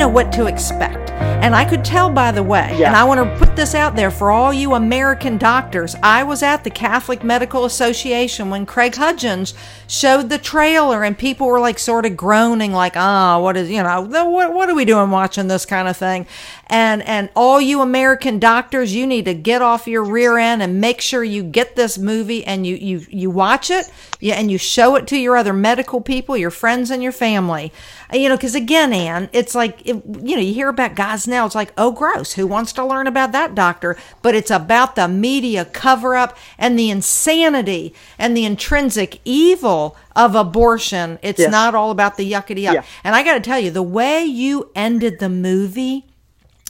know what to expect. And I could tell, by the way, Yeah. and I want to put this out there for all you American doctors. I was at the Catholic Medical Association when Craig Hudgens showed the trailer, and people were like sort of groaning, like, "Ah, what is you know, what what are we doing watching this kind of thing?" And and all you American doctors, you need to get off your rear end and make sure you get this movie and you you you watch it, yeah, and you show it to your other medical people, your friends, and your family. You know, because again, Ann, it's like it, you know you hear about guys now. It's like, oh, gross. Who wants to learn about that doctor? But it's about the media cover up and the insanity and the intrinsic evil of abortion. It's not all about the yuckity yuck. Yeah. And I got to tell you, the way you ended the movie,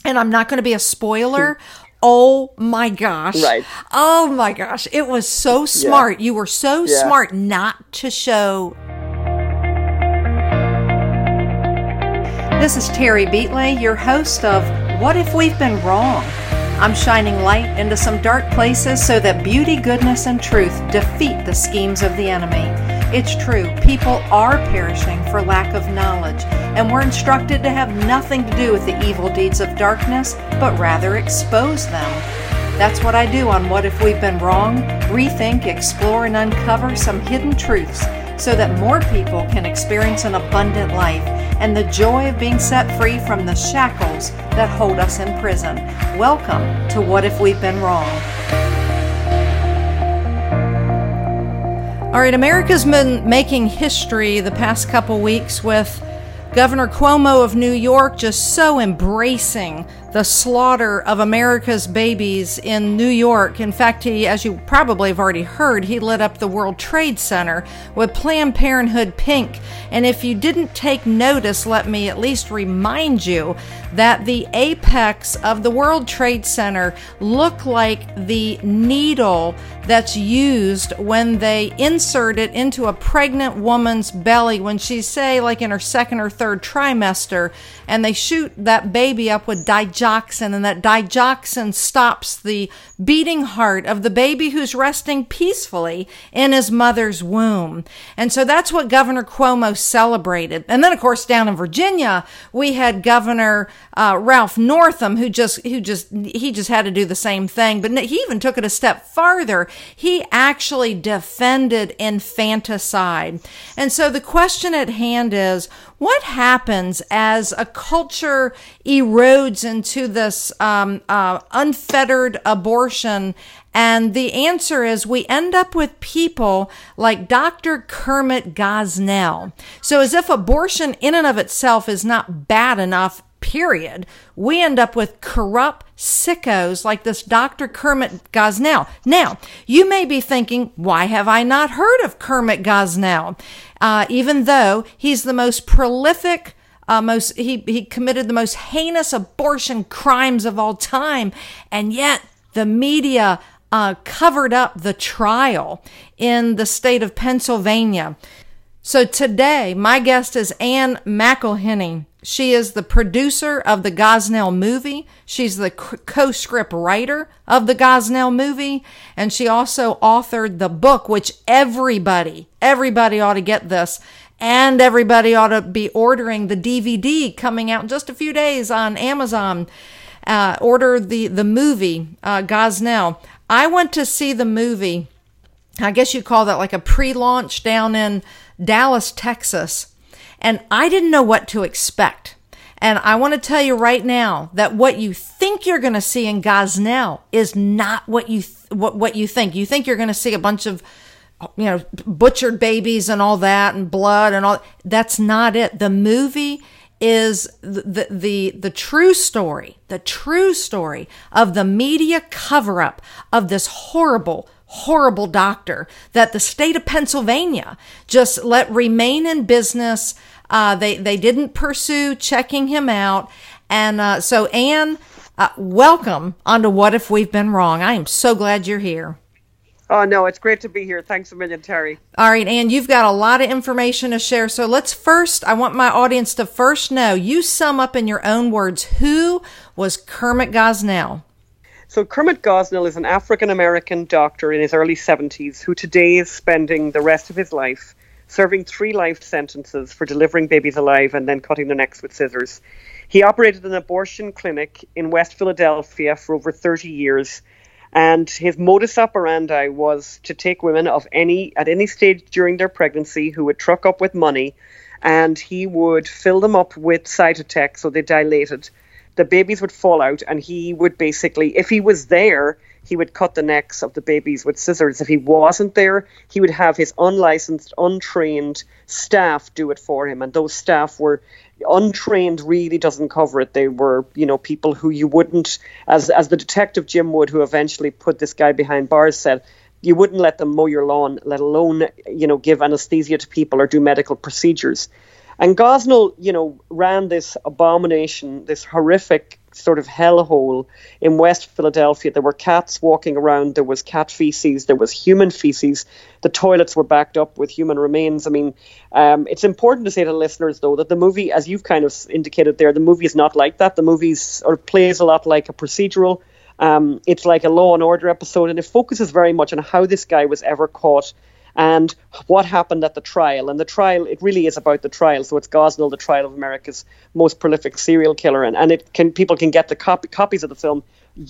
and I'm not going to be a spoiler. Oh my gosh. Right. Oh my gosh. It was so smart. You were so Yeah. smart not to show This is Terry Beatley, your host of What If We've Been Wrong? I'm shining light into some dark places so that beauty, goodness, and truth defeat the schemes of the enemy. It's true, people are perishing for lack of knowledge, and we're instructed to have nothing to do with the evil deeds of darkness, but rather expose them. That's what I do on What If We've Been Wrong rethink, explore, and uncover some hidden truths so that more people can experience an abundant life and the joy of being set free from the shackles that hold us in prison. Welcome to What If We've Been Wrong. All right, America's been making history the past couple weeks with Governor Cuomo of New York just so embracing the slaughter of America's babies in New York. In fact, he, as you probably have already heard, he lit up the World Trade Center with Planned Parenthood pink. And if you didn't take notice, let me at least remind you that the apex of the World Trade Center looked like the needle that's used when they insert it into a pregnant woman's belly when she's, say, like in her second or third trimester, and they shoot that baby up with digoxin, and that digoxin stops the beating heart of the baby who's resting peacefully in his mother's womb. And so that's what Governor Cuomo celebrated. And then, of course, down in Virginia, we had Governor uh, Ralph Northam, who just who just he just had to do the same thing, but he even took it a step farther. He actually defended infanticide. And so the question at hand is what happens as a culture erodes into this um, uh, unfettered abortion? And the answer is we end up with people like Dr. Kermit Gosnell. So, as if abortion in and of itself is not bad enough, period, we end up with corrupt sickos like this Dr. Kermit Gosnell. Now, you may be thinking, why have I not heard of Kermit Gosnell? Uh, even though he's the most prolific uh, most he, he committed the most heinous abortion crimes of all time and yet the media uh, covered up the trial in the state of pennsylvania so today my guest is Ann McElhinney she is the producer of the gosnell movie she's the co-script writer of the gosnell movie and she also authored the book which everybody everybody ought to get this and everybody ought to be ordering the DVD coming out in just a few days on Amazon. Uh, order the the movie uh, Gosnell. I went to see the movie. I guess you call that like a pre-launch down in Dallas, Texas, and I didn't know what to expect. And I want to tell you right now that what you think you're going to see in Gosnell is not what you th- what what you think. You think you're going to see a bunch of you know, butchered babies and all that and blood and all. That's not it. The movie is the, the, the, true story, the true story of the media cover up of this horrible, horrible doctor that the state of Pennsylvania just let remain in business. Uh, they, they didn't pursue checking him out. And uh, so, Ann, uh, welcome onto What If We've Been Wrong. I am so glad you're here. Oh no, it's great to be here. Thanks a million, Terry. All right, Ann, you've got a lot of information to share. So let's first, I want my audience to first know, you sum up in your own words, who was Kermit Gosnell? So Kermit Gosnell is an African American doctor in his early 70s who today is spending the rest of his life serving three life sentences for delivering babies alive and then cutting their necks with scissors. He operated an abortion clinic in West Philadelphia for over 30 years. And his modus operandi was to take women of any at any stage during their pregnancy who would truck up with money, and he would fill them up with Cytotec so they dilated. The babies would fall out, and he would basically, if he was there, he would cut the necks of the babies with scissors. If he wasn't there, he would have his unlicensed, untrained staff do it for him. And those staff were untrained really doesn't cover it. They were, you know, people who you wouldn't, as as the detective Jim Wood, who eventually put this guy behind bars, said, you wouldn't let them mow your lawn, let alone, you know, give anesthesia to people or do medical procedures. And Gosnell, you know, ran this abomination, this horrific sort of hellhole in West Philadelphia. There were cats walking around. There was cat feces. There was human feces. The toilets were backed up with human remains. I mean, um, it's important to say to listeners though that the movie, as you've kind of indicated there, the movie is not like that. The movie or plays a lot like a procedural. Um, it's like a Law and Order episode, and it focuses very much on how this guy was ever caught and what happened at the trial. And the trial, it really is about the trial. So it's Gosnell, the trial of America's most prolific serial killer, and, and it can people can get the copy, copies of the film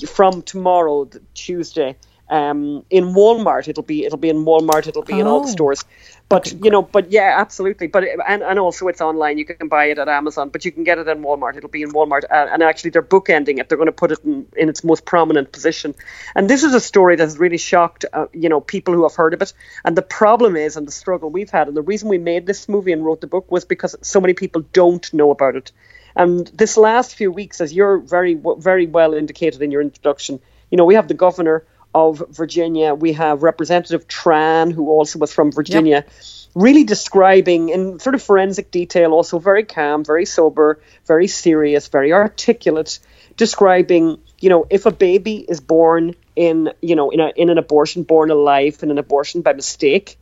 from tomorrow, Tuesday, um, in Walmart. It'll be it'll be in Walmart. It'll be oh. in all the oh. stores. But okay, you know, but yeah, absolutely. But and and also it's online. You can buy it at Amazon, but you can get it in Walmart. It'll be in Walmart, uh, and actually they're bookending it. They're going to put it in, in its most prominent position. And this is a story that has really shocked uh, you know people who have heard of it. And the problem is, and the struggle we've had, and the reason we made this movie and wrote the book was because so many people don't know about it. And this last few weeks, as you're very very well indicated in your introduction, you know we have the governor of Virginia. We have Representative Tran, who also was from Virginia, yep. really describing in sort of forensic detail, also very calm, very sober, very serious, very articulate, describing, you know, if a baby is born in, you know, in, a, in an abortion, born alive in an abortion by mistake,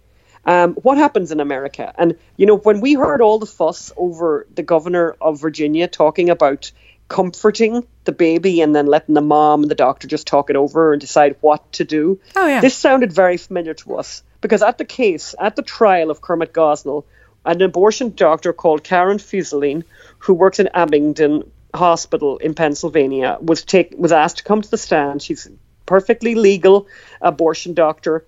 um, what happens in America? And, you know, when we heard all the fuss over the governor of Virginia talking about comforting the baby and then letting the mom and the doctor just talk it over and decide what to do. Oh, yeah. This sounded very familiar to us because at the case, at the trial of Kermit Gosnell, an abortion doctor called Karen Fuselian, who works in Abington Hospital in Pennsylvania, was take was asked to come to the stand. She's a perfectly legal abortion doctor.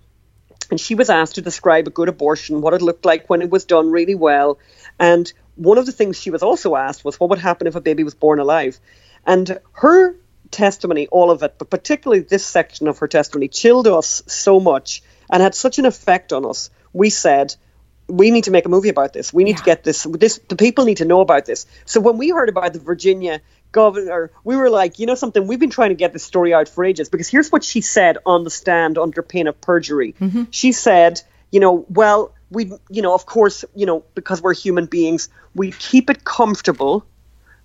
And she was asked to describe a good abortion, what it looked like when it was done really well, and one of the things she was also asked was what would happen if a baby was born alive. And her testimony, all of it, but particularly this section of her testimony, chilled us so much and had such an effect on us. We said, we need to make a movie about this. We need yeah. to get this. This the people need to know about this. So when we heard about the Virginia governor, we were like, you know something, we've been trying to get this story out for ages because here's what she said on the stand under pain of perjury. Mm-hmm. She said, you know, well, we, you know, of course, you know, because we're human beings, we keep it comfortable,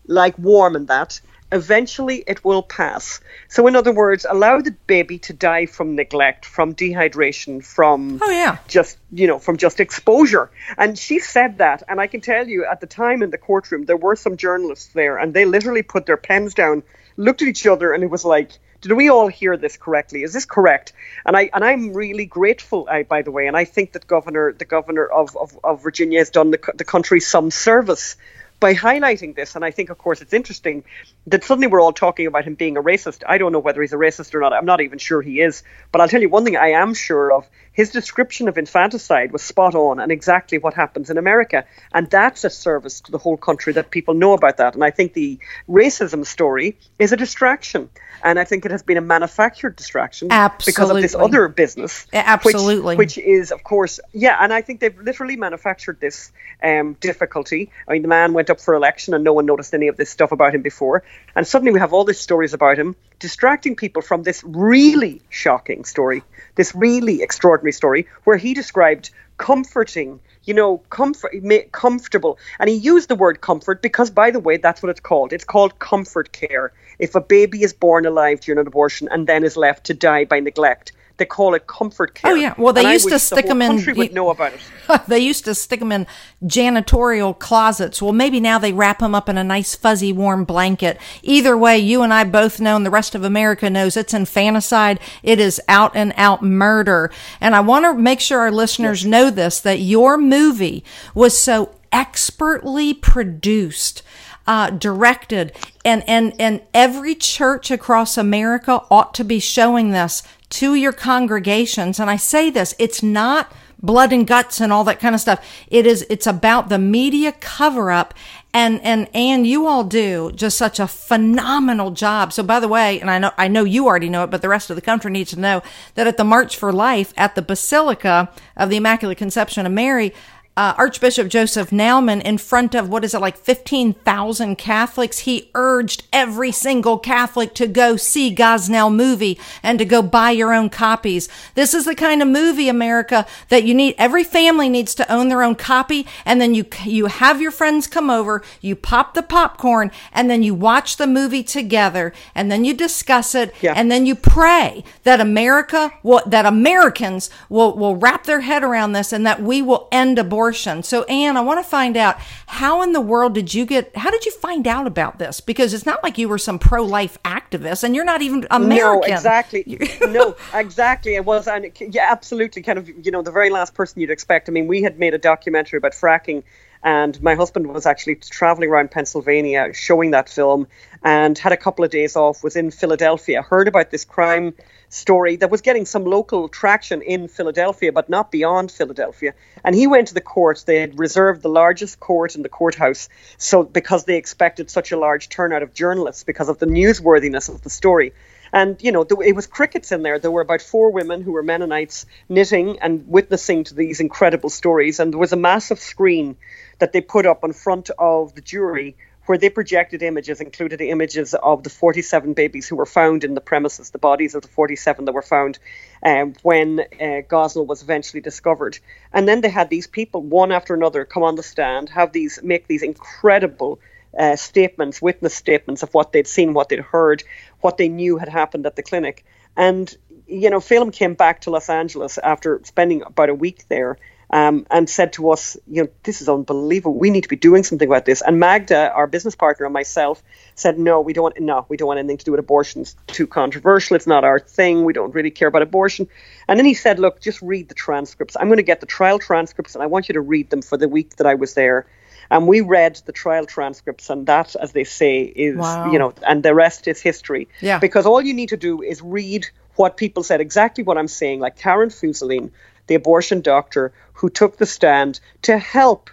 like warm and that. Eventually, it will pass. So, in other words, allow the baby to die from neglect, from dehydration, from oh yeah, just you know, from just exposure. And she said that, and I can tell you, at the time in the courtroom, there were some journalists there, and they literally put their pens down, looked at each other, and it was like, did we all hear this correctly? Is this correct? And I and I'm really grateful, I, by the way, and I think that governor the governor of, of, of Virginia has done the, the country some service by highlighting this. And I think, of course, it's interesting that suddenly we're all talking about him being a racist. I don't know whether he's a racist or not. I'm not even sure he is. But I'll tell you one thing I am sure of his description of infanticide was spot on and exactly what happens in America. And that's a service to the whole country that people know about that. And I think the racism story is a distraction. And I think it has been a manufactured distraction Absolutely. because of this other business. Absolutely. Which, which, is, of course, yeah. And I think they've literally manufactured this um, difficulty. I mean, the man went up for election and no one noticed any of this stuff about him before. And suddenly we have all these stories about him, distracting people from this really shocking story, this really extraordinary story, where he described comforting, you know, comfort, comfortable. And he used the word comfort because, by the way, that's what it's called. It's called comfort care. If a baby is born alive during an abortion and then is left to die by neglect, they call it comfort care. Oh yeah, well they and used to stick the them in. Country would know about it. they used to stick them in janitorial closets. Well, maybe now they wrap them up in a nice fuzzy warm blanket. Either way, you and I both know, and the rest of America knows, it's infanticide. It is out and out murder. And I want to make sure our listeners yes. know this: that your movie was so expertly produced uh, directed, and and and every church across America ought to be showing this to your congregations. And I say this, it's not blood and guts and all that kind of stuff. It is, it's about the media cover up. And, and, and you all do just such a phenomenal job. So by the way, and I know, I know you already know it, but the rest of the country needs to know that at the March for Life at the Basilica of the Immaculate Conception of Mary, uh, Archbishop Joseph Naumann in front of what is it like 15,000 Catholics. He urged every single Catholic to go see Gosnell movie and to go buy your own copies. This is the kind of movie, America, that you need. Every family needs to own their own copy. And then you, you have your friends come over, you pop the popcorn and then you watch the movie together and then you discuss it yeah. and then you pray that America will, that Americans will, will wrap their head around this and that we will end abortion abortion. So, Ann, I want to find out how in the world did you get, how did you find out about this? Because it's not like you were some pro life activist and you're not even American. No, exactly. no, exactly. It was, and yeah, absolutely kind of, you know, the very last person you'd expect. I mean, we had made a documentary about fracking and my husband was actually traveling around Pennsylvania showing that film and had a couple of days off, was in Philadelphia, heard about this crime story that was getting some local traction in Philadelphia, but not beyond Philadelphia. And he went to the court. They had reserved the largest court in the courthouse, so because they expected such a large turnout of journalists because of the newsworthiness of the story. And, you know, it was crickets in there. There were about four women who were Mennonites knitting and witnessing to these incredible stories. And there was a massive screen that they put up in front of the jury where they projected images, included images of the 47 babies who were found in the premises, the bodies of the 47 that were found um, when uh, Gosnell was eventually discovered. And then they had these people, one after another, come on the stand, have these, make these incredible uh, statements, witness statements of what they'd seen, what they'd heard, what they knew had happened at the clinic. And, you know, Phelim came back to Los Angeles after spending about a week there um, and said to us, you know, this is unbelievable. We need to be doing something about this. And Magda, our business partner, and myself said, no, we don't. No, we don't want anything to do with abortion. It's too controversial. It's not our thing. We don't really care about abortion. And then he said, look, just read the transcripts. I'm going to get the trial transcripts, and I want you to read them for the week that I was there. And we read the trial transcripts, and that, as they say, is wow. you know, and the rest is history. Yeah. Because all you need to do is read what people said, exactly what I'm saying, like Karen Fuselian, the abortion doctor who took the stand to help,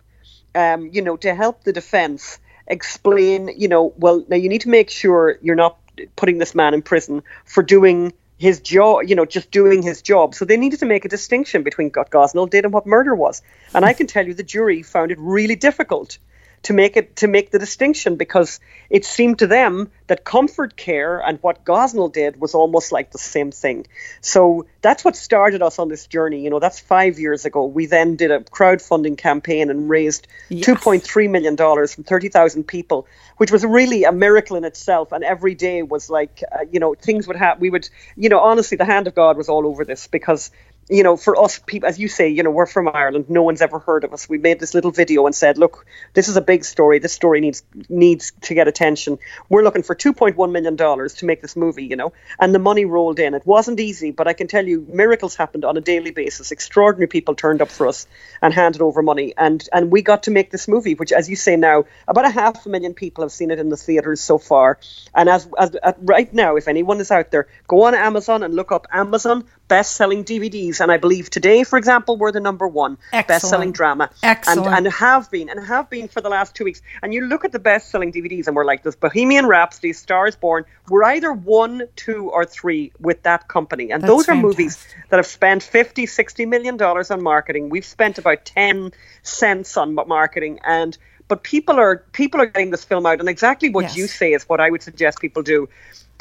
um, you know, to help the defense explain, you know, well, now you need to make sure you're not putting this man in prison for doing his job, you know, just doing his job. So they needed to make a distinction between what Gosnell did and what murder was. And I can tell you the jury found it really difficult to make it to make the distinction because it seemed to them that comfort care and what Gosnell did was almost like the same thing. So that's what started us on this journey. You know, that's five years ago. We then did a crowdfunding campaign and raised yes. $2.3 million from 30,000 people, which was really a miracle in itself. And every day was like, uh, you know, things would happen. We would, you know, honestly, the hand of God was all over this because you know, for us, people, as you say, you know, we're from Ireland. No one's ever heard of us. We made this little video and said, look, this is a big story. This story needs needs to get attention. We're looking for 2.1 million dollars to make this movie, you know, and the money rolled in. It wasn't easy, but I can tell you, miracles happened on a daily basis. Extraordinary people turned up for us and handed over money, and and we got to make this movie, which, as you say now, about a half a million people have seen it in the theaters so far. And as, as right now, if anyone is out there, go on Amazon and look up Amazon best-selling DVDs, and I believe today, for example, we're the number one best-selling drama, Excellent. and and have been and have been for the last two weeks. And you look at the best-selling DVDs, and we're like, this Bohemian Rhapsody, Stars Born." We're either one, two, or three with that company, and That's those are fantastic. movies that have spent 50, 60 million dollars on marketing. We've spent about ten cents on marketing, and but people are people are getting this film out, and exactly what Yes. you say is what I would suggest people do.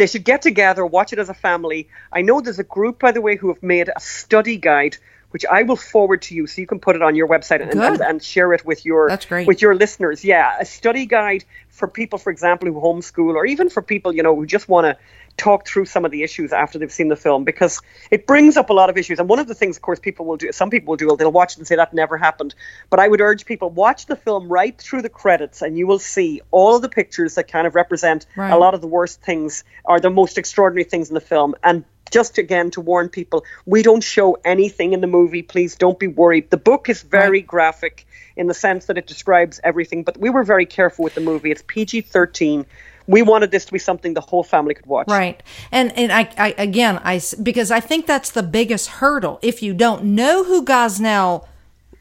They should get together, watch it as a family. I know there's a group, by the way, who have made a study guide, which I will forward to you, so you can put it on your website and, and, and share it with your That's great. with your listeners. Yeah, a study guide for people, for example, who homeschool, or even for people you know who just want to talk through some of the issues after they've seen the film, because it brings up a lot of issues. And one of the things, of course, people will do, some people will do, they'll watch it and say that never happened. But I would urge people watch the film right through the credits, and you will see all of the pictures that kind of represent Right. a lot of the worst things or the most extraordinary things in the film, and just again to warn people, we don't show anything in the movie. Please don't be worried. The book is very right. graphic in the sense that it describes everything, but we were very careful with the movie. It's PG 13 we wanted this to be something the whole family could watch. Right. And and I, I again I because I think that's the biggest hurdle. If you don't know who Gosnell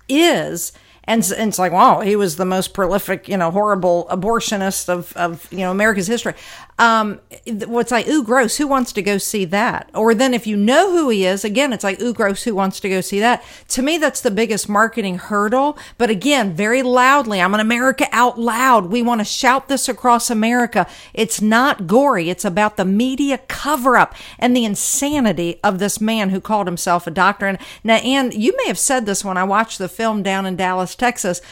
is, and, and it's like, wow, he was the most prolific, you know, horrible abortionist of, of you know, America's history. Um, what's like, ooh, gross. Who wants to go see that? Or then if you know who he is, again, it's like, ooh, gross. Who wants to go see that? To me, that's the biggest marketing hurdle. But again, very loudly, I'm an America out loud. We want to shout this across America. It's not gory. It's about the media cover up and the insanity of this man who called himself a doctor. And now, Ann, you may have said this when I watched the film down in Dallas, Texas.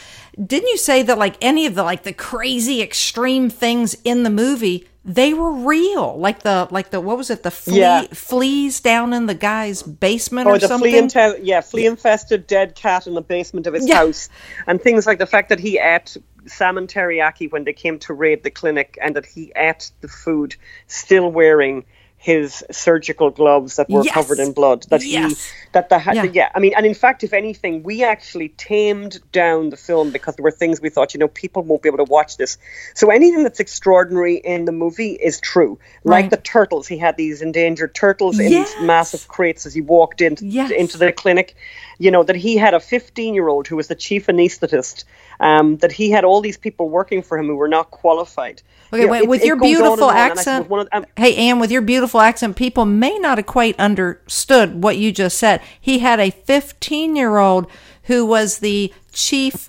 Didn't you say that like any of the like the crazy extreme things in the movie they were real. Like the like the what was it? The flea, yeah. fleas down in the guy's basement or, or the something. Flea inte- yeah, flea infested dead cat in the basement of his yeah. house, and things like the fact that he ate salmon teriyaki when they came to raid the clinic, and that he ate the food still wearing his surgical gloves that were yes. covered in blood. That yes. he that the yeah. yeah. I mean, and in fact, if anything, we actually tamed down the film because there were things we thought, you know, people won't be able to watch this. So anything that's extraordinary in the movie is true. Right. Like the turtles, he had these endangered turtles in yes. these massive crates as he walked into into the clinic. You know that he had a 15 year old who was the chief anaesthetist. Um, that he had all these people working for him who were not qualified. Okay, wait, it, with it your beautiful accent, of, um, hey Ann, with your beautiful accent, people may not have quite understood what you just said. He had a 15 year old who was the chief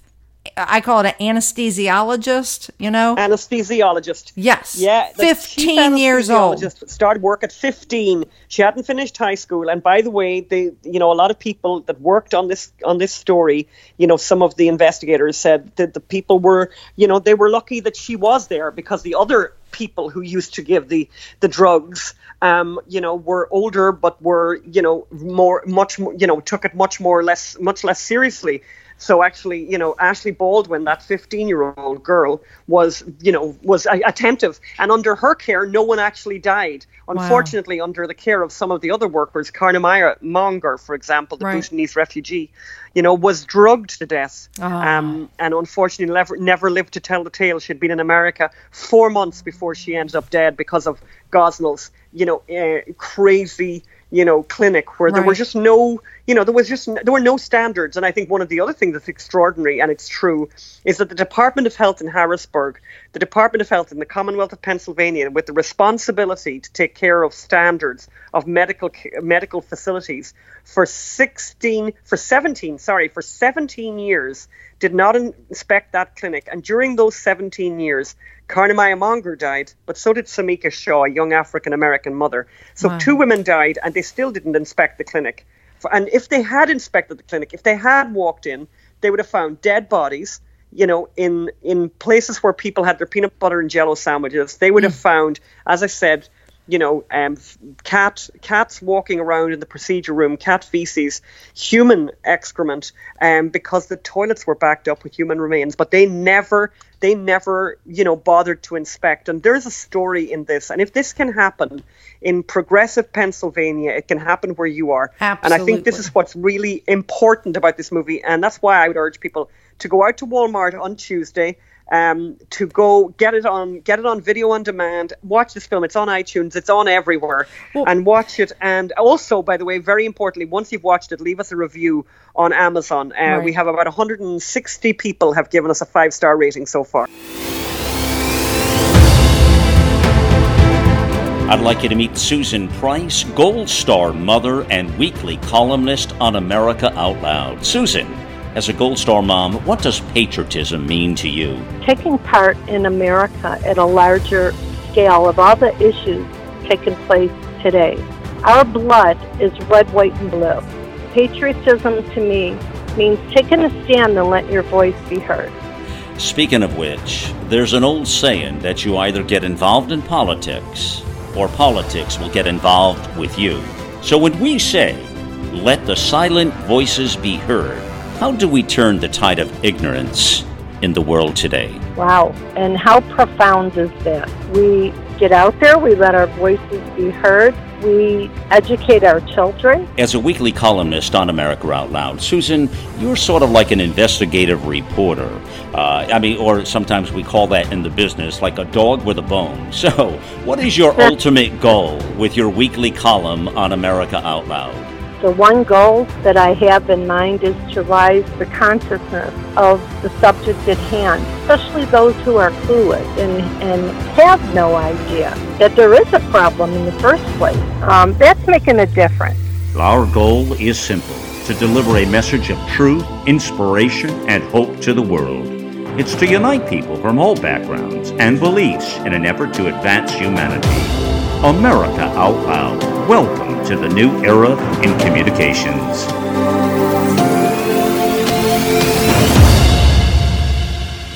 I call it an anesthesiologist, you know? Anesthesiologist. Yes. Yeah. 15 years old. Started work at 15. She hadn't finished high school. And by the way, they, you know, a lot of people that worked on this, on this story, you know, some of the investigators said that the people were, you know, they were lucky that she was there because the other people who used to give the, the drugs, um, you know, were older, but were, you know, more, much, you know, took it much more less, much less seriously. So actually, you know, Ashley Baldwin, that 15-year-old girl, was, you know, was attentive, and under her care, no one actually died. Unfortunately, wow. under the care of some of the other workers, Karnamaya Monger, for example, the right. Bhutanese refugee, you know, was drugged to death, oh. um, and unfortunately never, never lived to tell the tale. She'd been in America four months before she ended up dead because of Gosnell's, you know, uh, crazy you know, clinic where right. there were just no, you know, there was just there were no standards. And I think one of the other things that's extraordinary, and it's true, is that the Department of Health in Harrisburg, the Department of Health in the Commonwealth of Pennsylvania, with the responsibility to take care of standards of medical medical facilities for 16 for 17 sorry for 17 years did not inspect that clinic and during those 17 years Karnamaya Monger died, but so did Samika Shaw, a young African American mother. So wow. two women died, and they still didn't inspect the clinic. And if they had inspected the clinic, if they had walked in, they would have found dead bodies. You know, in in places where people had their peanut butter and jello sandwiches, they would mm. have found, as I said, you know, um, cat cats walking around in the procedure room, cat feces, human excrement, um, because the toilets were backed up with human remains. But they never, they never, you know, bothered to inspect. And there's a story in this. And if this can happen in progressive Pennsylvania, it can happen where you are. Absolutely. And I think this is what's really important about this movie. And that's why I would urge people to go out to Walmart on Tuesday um, to go get it on get it on video on demand. Watch this film. It's on iTunes. It's on everywhere, well, and watch it. And also, by the way, very importantly, once you've watched it, leave us a review on Amazon. Uh, right. We have about 160 people have given us a five star rating so far. I'd like you to meet Susan Price, Gold Star mother and weekly columnist on America Out Loud. Susan, as a Gold Star mom, what does patriotism mean to you? Taking part in America at a larger scale of all the issues taking place today. Our blood is red, white, and blue. Patriotism to me means taking a stand and let your voice be heard. Speaking of which, there's an old saying that you either get involved in politics or politics will get involved with you. So when we say, let the silent voices be heard, how do we turn the tide of ignorance in the world today? Wow. And how profound is that? We get out there, we let our voices be heard, we educate our children. As a weekly columnist on America Out Loud, Susan, you're sort of like an investigative reporter. Uh, I mean, or sometimes we call that in the business like a dog with a bone. So, what is your ultimate goal with your weekly column on America Out Loud? The one goal that I have in mind is to raise the consciousness of the subject at hand, especially those who are clueless and, and have no idea that there is a problem in the first place. Um, that's making a difference. Our goal is simple to deliver a message of truth, inspiration, and hope to the world. It's to unite people from all backgrounds and beliefs in an effort to advance humanity. America Out Loud. Welcome to the new era in communications.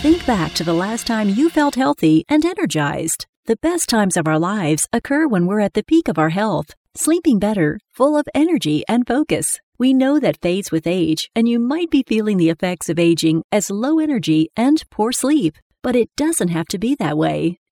Think back to the last time you felt healthy and energized. The best times of our lives occur when we're at the peak of our health, sleeping better, full of energy and focus. We know that fades with age, and you might be feeling the effects of aging as low energy and poor sleep. But it doesn't have to be that way.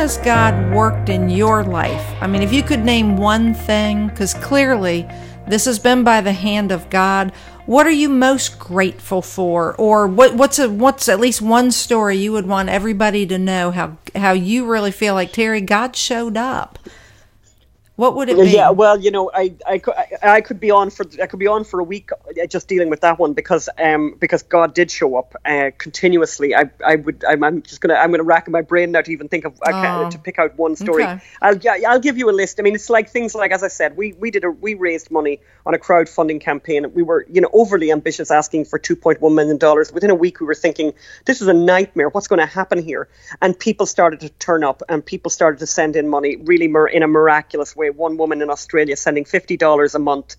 Has God worked in your life? I mean, if you could name one thing, because clearly this has been by the hand of God. What are you most grateful for, or what, what's a what's at least one story you would want everybody to know how how you really feel like Terry God showed up? What would it be? Yeah, well, you know, I, I, I could be on for I could be on for a week just dealing with that one because um because God did show up uh, continuously. I, I would I'm, I'm just gonna I'm gonna rack my brain now to even think of uh, to pick out one story. Okay. I'll yeah, I'll give you a list. I mean, it's like things like as I said, we we did a we raised money on a crowdfunding campaign. We were you know overly ambitious, asking for 2.1 million dollars. Within a week, we were thinking this is a nightmare. What's going to happen here? And people started to turn up, and people started to send in money really in a miraculous way. One woman in Australia sending fifty dollars a month.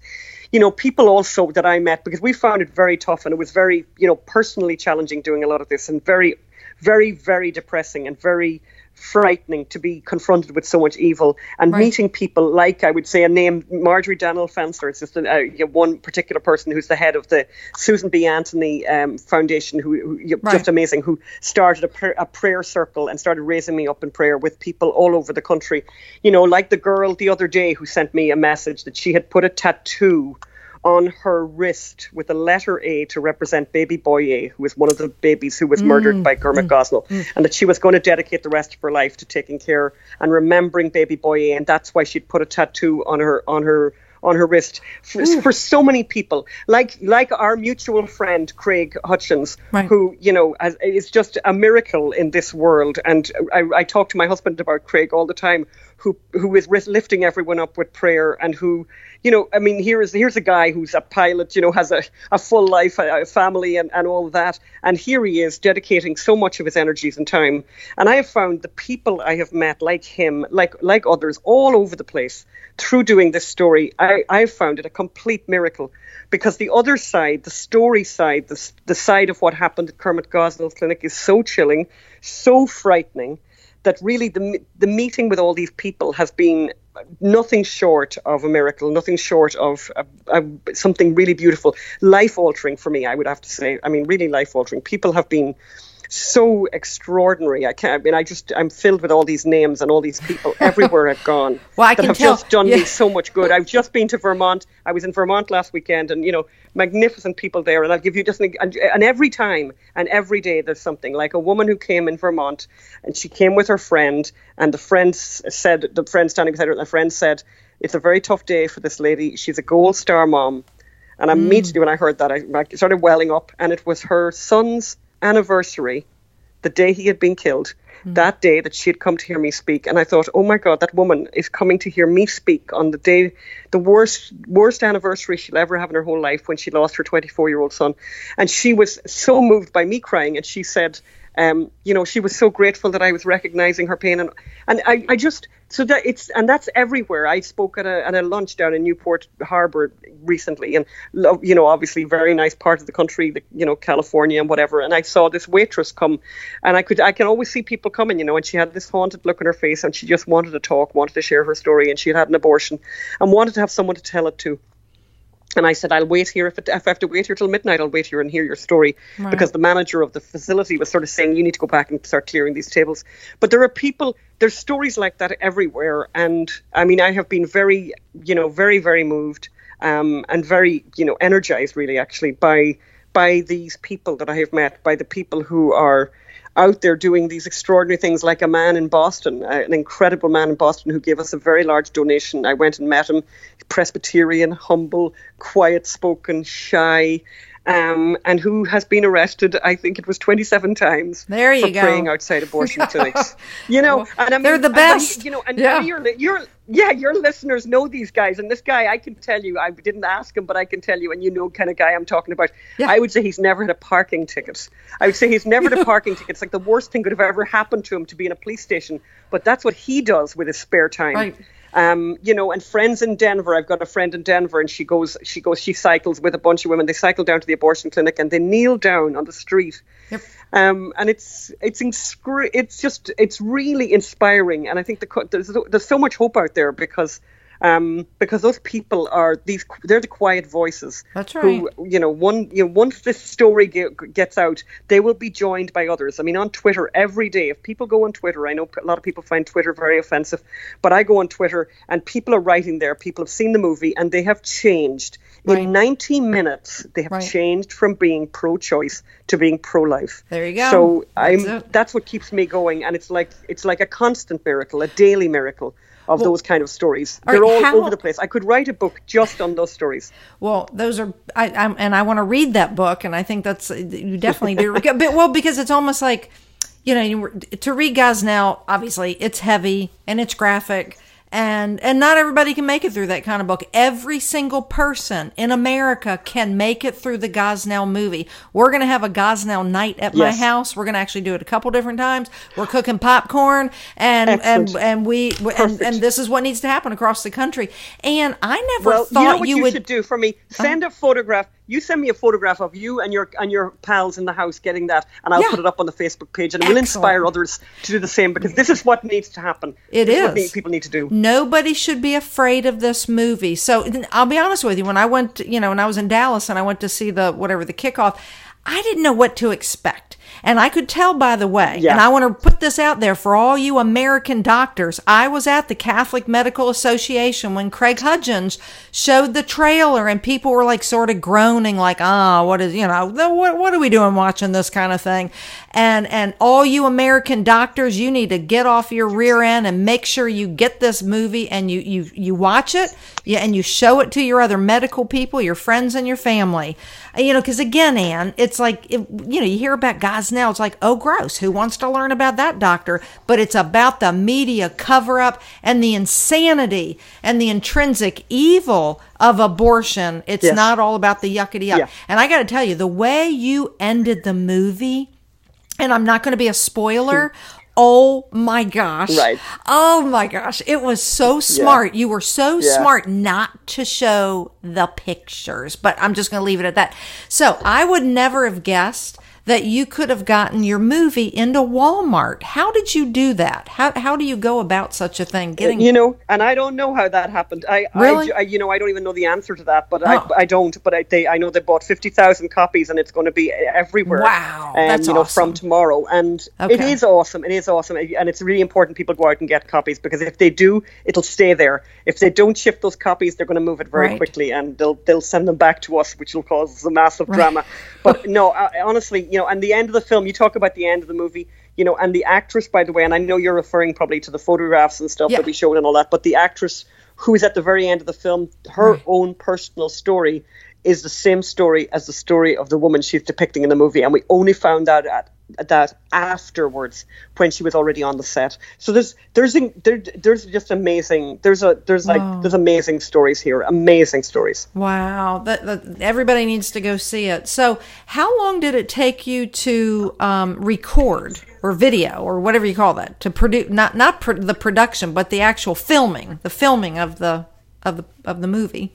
You know, people also that I met because we found it very tough, and it was very you know personally challenging doing a lot of this, and very, very, very depressing and very frightening to be confronted with so much evil and Right. meeting people like I would say a name Marjorie Dannenfelser. It's just an, uh, you know, one particular person who's the head of the Susan B. Anthony um, Foundation, who, who Right. just amazing, who started a, pr- a prayer circle and started raising me up in prayer with people all over the country. You know, like the girl the other day who sent me a message that she had put a tattoo on her wrist with a letter A to represent baby boy A, who was one of the babies who was murdered mm, by Kermit mm, Gosnell, mm. and that she was going to dedicate the rest of her life to taking care and remembering baby boy A, and that's why she'd put a tattoo on her on her on her wrist. For, for so many people, like like our mutual friend Craig Hutchins, Right. who you know as, is just a miracle in this world. And I, I talk to my husband about Craig all the time, who who is lifting everyone up with prayer, and who you know, I mean, here is here's a guy who's a pilot, you know, has a, a full life, a, family, and, and all that, and here he is dedicating so much of his energies and time. And I have found the people I have met, like him, like like others, all over the place, through doing this story, I I found it a complete miracle, because the other side, the story side, the the side of what happened at Kermit Gosnell's clinic is so chilling, so frightening that really the the meeting with all these people has been nothing short of a miracle, nothing short of uh uh something really beautiful, life altering for me. I would have to say. I mean, really life altering. People have been so extraordinary. I can't. I mean, I just I'm filled with all these names and all these people everywhere I've gone. Well, I that can have tell- just done yeah. me so much good. I've just been to Vermont. I was in Vermont last weekend, and you know, magnificent people there. And I'll give you just an, and, and every time and every day there's something like a woman who came in Vermont, and she came with her friend, and the friend said the friend standing beside her, and the friend said, "It's a very tough day for this lady. She's a gold star mom." And mm. immediately when I heard that, I, I started welling up, and it was her son's anniversary the day he had been killed. mm. that day that she had come to hear me speak. And I thought, oh my God, that woman is coming to hear me speak on the day, the worst, worst anniversary she'll ever have in her whole life when she lost her 24 year old son. And she was so moved by me crying. And she said, um, you know, she was so grateful that I was recognizing her pain, and and I, I just so that it's and that's everywhere. I spoke at a at a lunch down in Newport Harbor recently, and you know, obviously very nice part of the country, the, you know, California and whatever. And I saw this waitress come, and I could I can always see people coming, you know, and she had this haunted look on her face, and she just wanted to talk, wanted to share her story, and she had had an abortion, and wanted to have someone to tell it to. And I said, I'll wait here. If, it, if, I have to wait here till midnight, I'll wait here and hear your story. Right. Because the manager of the facility was sort of saying, you need to go back and start clearing these tables. But there are people, there's stories like that everywhere. And I mean, I have been very, you know, very, very moved um, and very, you know, energized really actually by by these people that I have met, by the people who are out there doing these extraordinary things, like a man in Boston, uh, an incredible man in Boston who gave us a very large donation. I went and met him, Presbyterian, humble, quiet spoken, shy. Um, and who has been arrested, I think it was 27 times there you for go. praying outside abortion clinics. You know, and I mean, they're the best. You know, and yeah. you're, you're yeah, your listeners know these guys, and this guy, I can tell you, I didn't ask him, but I can tell you, and you know, kind of guy I'm talking about. Yeah. I would say he's never had a parking ticket. I would say he's never had a parking ticket. It's like the worst thing could have ever happened to him to be in a police station. But that's what he does with his spare time. Right. Um, you know, and friends in Denver. I've got a friend in Denver, and she goes, she goes, she cycles with a bunch of women. They cycle down to the abortion clinic, and they kneel down on the street. Yep. Um, and it's it's inscri- it's just it's really inspiring, and I think the, there's there's so much hope out there because um, because those people are these they're the quiet voices. That's right. Who you know one you know once this story get, gets out, they will be joined by others. I mean, on Twitter every day, if people go on Twitter, I know a lot of people find Twitter very offensive, but I go on Twitter and people are writing there. People have seen the movie and they have changed. Right. In 90 minutes, they have right. changed from being pro-choice to being pro-life. There you go. So that's I'm it. that's what keeps me going, and it's like it's like a constant miracle, a daily miracle of well, those kind of stories. They're all how, over the place. I could write a book just on those stories. Well, those are, I, I'm, and I want to read that book, and I think that's uh, you definitely do. but, well, because it's almost like, you know, you, to read Gosnell, obviously, it's heavy and it's graphic and and not everybody can make it through that kind of book. Every single person in America can make it through the Gosnell movie. We're going to have a Gosnell night at yes. my house. We're going to actually do it a couple different times. We're cooking popcorn and Excellent. and and we and, and, this is what needs to happen across the country. And I never well, thought you, know what you, you would should do for me. Send uh, a photograph you send me a photograph of you and your and your pals in the house getting that, and I'll yeah. put it up on the Facebook page, and it will inspire others to do the same because this is what needs to happen. It this is. What people need to do. Nobody should be afraid of this movie. So I'll be honest with you. When I went, you know, when I was in Dallas and I went to see the whatever the kickoff, I didn't know what to expect. And I could tell, by the way, yeah. and I want to put this out there for all you American doctors. I was at the Catholic Medical Association when Craig Hudgens showed the trailer, and people were like sort of groaning, like, "Ah, oh, what is you know, what what are we doing watching this kind of thing?" And and all you American doctors, you need to get off your rear end and make sure you get this movie and you you you watch it, yeah, and you show it to your other medical people, your friends, and your family. You know, because again, Ann, it's like it, you know, you hear about guys now, it's like, oh, gross. Who wants to learn about that doctor? But it's about the media cover up and the insanity and the intrinsic evil of abortion. It's yes. not all about the yuckity yuck. Yeah. And I got to tell you, the way you ended the movie, and I'm not going to be a spoiler. Oh my gosh. Right. Oh my gosh. It was so smart. Yeah. You were so yeah. smart not to show the pictures, but I'm just going to leave it at that. So I would never have guessed that you could have gotten your movie into Walmart. How did you do that? How, how do you go about such a thing? Getting you know, and I don't know how that happened. I really, I, you know, I don't even know the answer to that, but oh. I, I don't. But I, they, I know they bought fifty thousand copies, and it's going to be everywhere. Wow, um, that's you know, awesome. from tomorrow, and okay. it is awesome. It is awesome, and it's really important people go out and get copies because if they do, it'll stay there. If they don't ship those copies, they're going to move it very right. quickly, and they'll they'll send them back to us, which will cause a massive right. drama. But no, I, honestly, you know, and the end of the film, you talk about the end of the movie, you know, and the actress, by the way, and I know you're referring probably to the photographs and stuff yeah. that we showed and all that, but the actress who is at the very end of the film, her right. own personal story is the same story as the story of the woman she's depicting in the movie, and we only found out at that afterwards when she was already on the set. So there's there's there, there's just amazing. There's a there's like there's amazing stories here. Amazing stories. Wow, that, that everybody needs to go see it. So, how long did it take you to um, record or video or whatever you call that to produce not not pr- the production, but the actual filming, the filming of the of the of the movie?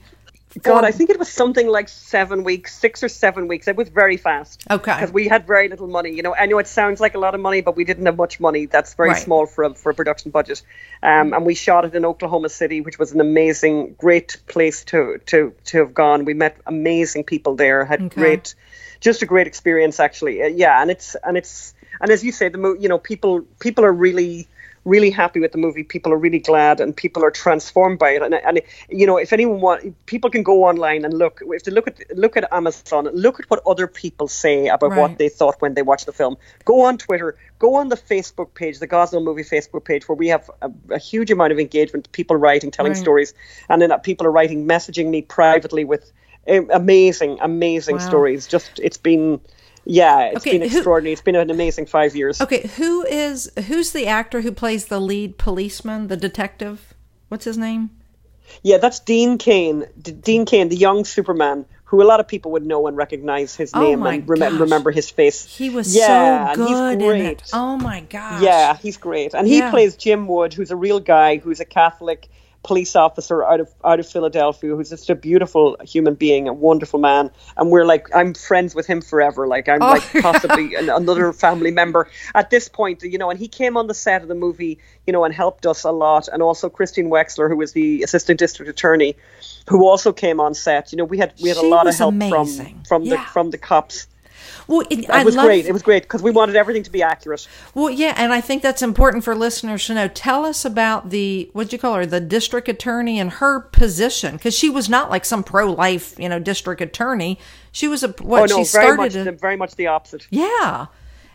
God, I think it was something like seven weeks, six or seven weeks. It was very fast. Okay. Because we had very little money. You know, I know it sounds like a lot of money, but we didn't have much money. That's very Right. small for a, for a production budget. Um, and we shot it in Oklahoma City, which was an amazing, great place to to to have gone. We met amazing people there. Had Okay. great, just a great experience actually. Uh, yeah, and it's and it's and as you say, the mo- you know people people are really really happy with the movie. People are really glad, and people are transformed by it. And, and you know, if anyone want, people can go online and look. If they look at look at Amazon, look at what other people say about Right. what they thought when they watched the film. Go on Twitter. Go on the Facebook page, the Gosnell Movie Facebook page, where we have a, a huge amount of engagement. People writing, telling Right. stories, and then uh, people are writing, messaging me privately with um, amazing, amazing Wow. stories. Just it's been. Yeah, it's Okay, been who- extraordinary. It's been an amazing five years. Okay, who is who's the actor who plays the lead policeman, the detective? What's his name? Yeah, that's Dean Cain. D- Dean Cain, the young Superman, who a lot of people would know and recognize his Oh name and rem- remember his face. He was yeah, so he's good in great. Oh my gosh. Yeah, he's great, and he Yeah. plays Jim Wood, who's a real guy, who's a Catholic police officer out of out of Philadelphia, who's just a beautiful human being, a wonderful man, and we're like, I'm friends with him forever. Like I'm Oh, like possibly an, another family member at this point, you know. And he came on the set of the movie, you know, and helped us a lot, and also Christine Wechsler, who was the assistant district attorney, who also came on set. You know, we had we had She a lot of help amazing. from from Yeah. the from the cops. Well, it, I was love, great. It was great because we wanted everything to be accurate. Well, yeah, and I think that's important for listeners to know. Tell us about the what'd you call her, the district attorney, and her position, because she was not like some pro-life, you know, district attorney. She was a what oh no, she very much a- the, very much the opposite. yeah,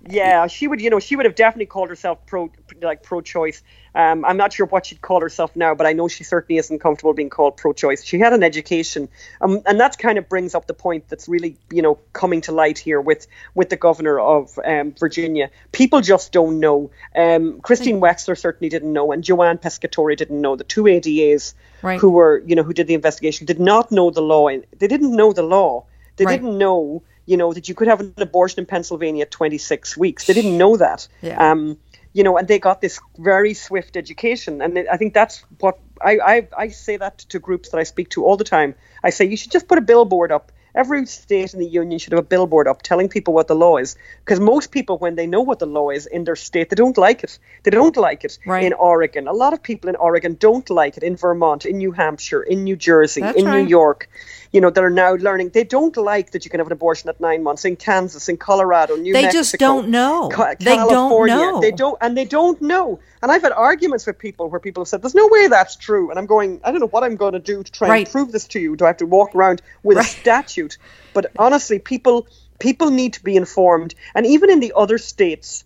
Yeah, she would. You know, she would have definitely called herself pro, like pro-choice. Um, I'm not sure what she'd call herself now, but I know she certainly isn't comfortable being called pro-choice. She had an education, um, and that kind of brings up the point that's really, you know, coming to light here with with the governor of um, Virginia. People just don't know. Um, Christine Wechsler certainly didn't know, and Joanne Pescatore didn't know. The two ADAs Right. who were, you know, who did the investigation did not know the law. They didn't know the law. They Right. didn't know, you know, that you could have an abortion in Pennsylvania at 26 weeks. They didn't know that. Yeah. Um, you know, and they got this very swift education, and I think that's what I, I I say that to groups that I speak to all the time. I say you should just put a billboard up. Every state in the union should have a billboard up telling people what the law is, because most people, when they know what the law is in their state, they don't like it. They don't like it Right. in Oregon. A lot of people in Oregon don't like it. In Vermont, in New Hampshire, in New Jersey, That's in right. New York, you know, that are now learning. They don't like that you can have an abortion at nine months in Kansas, in Colorado, New They Mexico. They just don't know. Ca- They don't know. They don't, and they don't know. And I've had arguments with people where people have said, "There's no way that's true," and I'm going, "I don't know what I'm going to do to try Right. and prove this to you. Do I have to walk around with Right. a statute?" But honestly, people people need to be informed, and even in the other states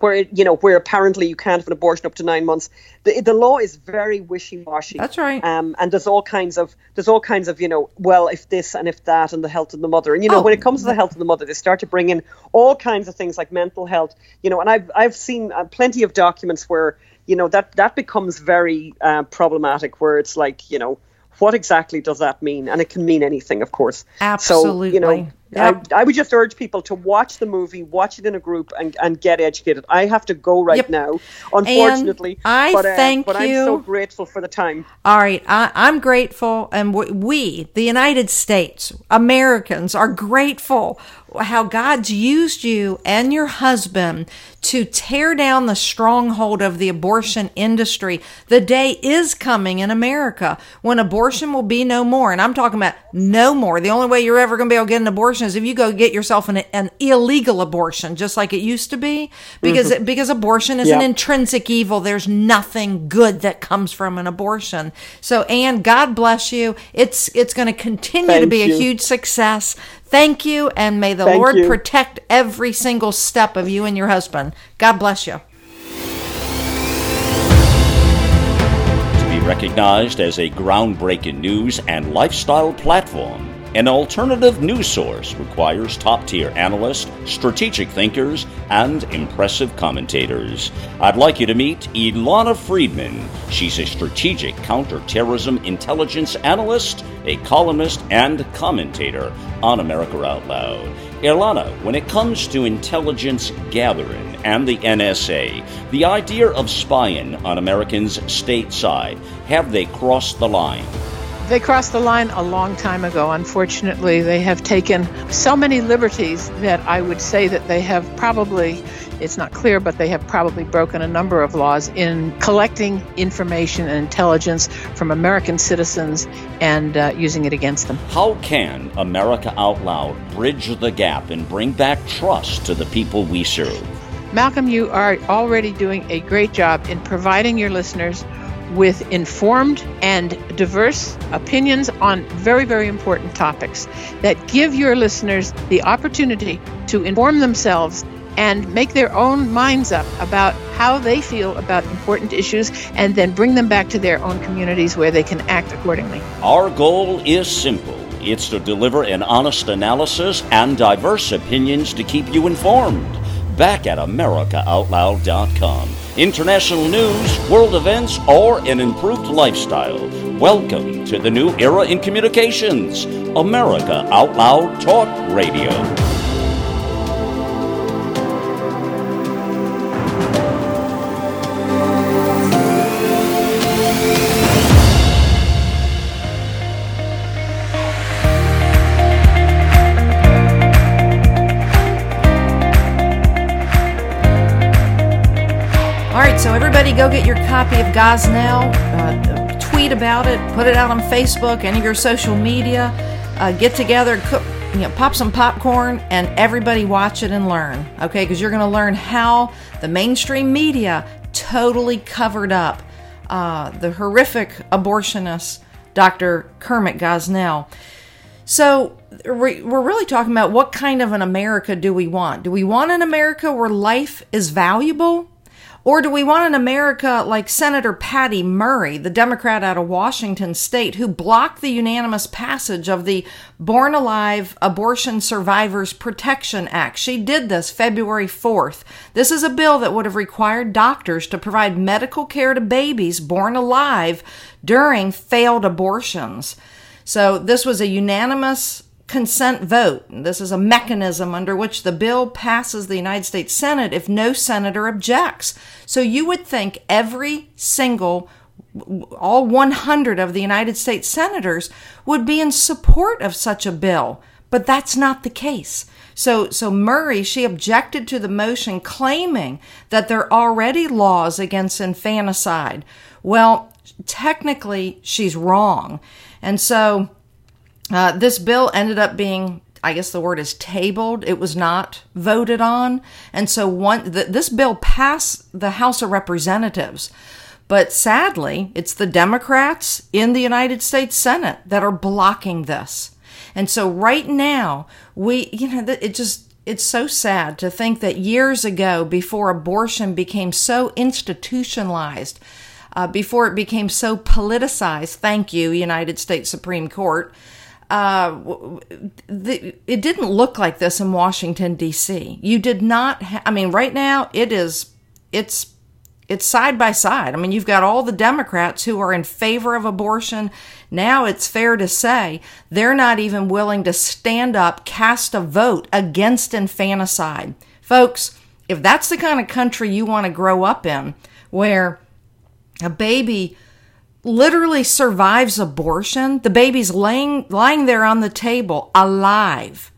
where you know where apparently you can't have an abortion up to nine months, the the law is very wishy washy. That's right. Um, and there's all kinds of there's all kinds of you know well if this and if that and the health of the mother and you know Oh. when it comes to the health of the mother they start to bring in all kinds of things like mental health you know and I've I've seen uh, plenty of documents where you know that that becomes very uh, problematic where it's like you know what exactly does that mean and it can mean anything of course so you know Yep. I, I would just urge people to watch the movie, watch it in a group, and, and get educated. I have to go right Yep. now, unfortunately. I but, uh, thank but I'm so grateful for the time. All right, I, I'm grateful, and we, we, the United States, Americans, are grateful how God's used you and your husband to tear down the stronghold of the abortion industry. The day is coming in America when abortion will be no more. And I'm talking about no more. The only way you're ever going to be able to get an abortion is if you go get yourself an, an illegal abortion, just like it used to be, because, mm-hmm. because abortion is an intrinsic evil. There's nothing good that comes from an abortion. So, Ann, God bless you. It's it's going to continue to Thank be a huge success. Thank you, and may the Thank Lord you. protect every single step of you and your husband. God bless you. To be recognized as a groundbreaking news and lifestyle platform, An alternative news source requires top tier analysts, strategic thinkers, and impressive commentators. I'd like you to meet Ilana Friedman. She's a strategic counterterrorism intelligence analyst, a columnist, and commentator on America Out Loud. Ilana, when it comes to intelligence gathering and the NSA, the idea of spying on Americans stateside, have they crossed the line? They crossed the line a long time ago. Unfortunately, they have taken so many liberties that I would say that they have probably, it's not clear, but they have probably broken a number of laws in collecting information and intelligence from American citizens and uh, using it against them. How can America Out Loud bridge the gap and bring back trust to the people we serve? Malcolm, you are already doing a great job in providing your listeners with informed and diverse opinions on very, very important topics that give your listeners the opportunity to inform themselves and make their own minds up about how they feel about important issues and then bring them back to their own communities where they can act accordingly. Our goal is simple it's to deliver an honest analysis and diverse opinions to keep you informed. Back at AmericaOutloud.com international news, world events, or an improved lifestyle. Welcome to the new era in communications America Out Loud Talk Radio. Go get your copy of Gosnell, uh, tweet about it, put it out on Facebook, any of your social media. Uh, get together, cook, you know, pop some popcorn, and everybody watch it and learn. Okay, because you're going to learn how the mainstream media totally covered up uh, the horrific abortionist Dr. Kermit Gosnell. So we're really talking about what kind of an America do we want? Do we want an America where life is valuable? Or do we want an America like Senator Patty Murray, the Democrat out of Washington state, who blocked the unanimous passage of the Born Alive Abortion Survivors Protection Act? She did this February 4th. This is a bill that would have required doctors to provide medical care to babies born alive during failed abortions. So this was a unanimous consent vote. This is a mechanism under which the bill passes the United States Senate if no senator objects. So you would think every single all 100 of the United States senators would be in support of such a bill, but that's not the case. So, so Murray, she objected to the motion claiming that there are already laws against infanticide. Well, technically, she's wrong. And so, uh, this bill ended up being I guess the word is tabled. It was not voted on. And so one, th- this bill passed the House of Representatives. But sadly, it's the Democrats in the United States Senate that are blocking this. And so right now, we, you know, it just, it's so sad to think that years ago, before abortion became so institutionalized, uh, before it became so politicized, thank you, United States Supreme Court, uh, the, it didn't look like this in Washington D.C. You did not. Ha- I mean, right now it is. It's it's side by side. I mean, you've got all the Democrats who are in favor of abortion. Now it's fair to say they're not even willing to stand up, cast a vote against infanticide, folks. If that's the kind of country you want to grow up in, where a baby literally survives abortion. The baby's laying, lying there on the table alive.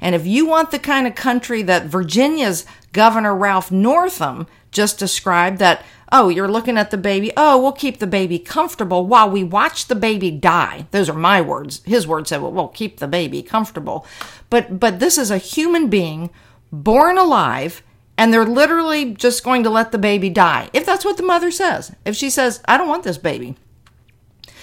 And if you want the kind of country that Virginia's Governor Ralph Northam just described, that, oh, you're looking at the baby, oh, we'll keep the baby comfortable while we watch the baby die. Those are my words. His words said, well, we'll keep the baby comfortable. But, but this is a human being born alive and they're literally just going to let the baby die if that's what the mother says. If she says, I don't want this baby.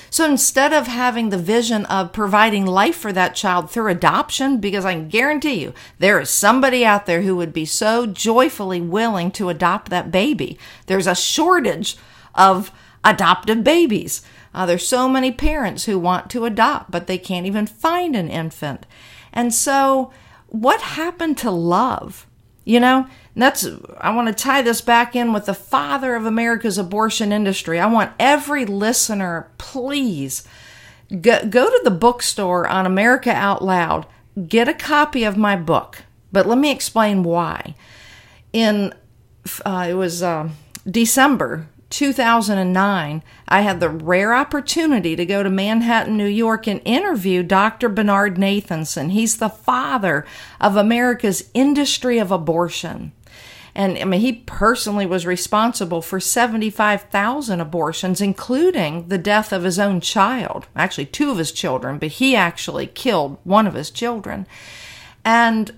So instead of having the vision of providing life for that child through adoption, because I can guarantee you there is somebody out there who would be so joyfully willing to adopt that baby. There's a shortage of adoptive babies. Uh, there's so many parents who want to adopt, but they can't even find an infant. And so, what happened to love? You know, that's, I want to tie this back in with the father of America's abortion industry. I want every listener, please, go, go to the bookstore on America Out Loud, get a copy of my book. But let me explain why. In, uh, it was uh, December 2009, I had the rare opportunity to go to Manhattan, New York, and interview Dr. Bernard Nathanson. He's the father of America's industry of abortion. And I mean, he personally was responsible for 75,000 abortions, including the death of his own child, actually, two of his children, but he actually killed one of his children. And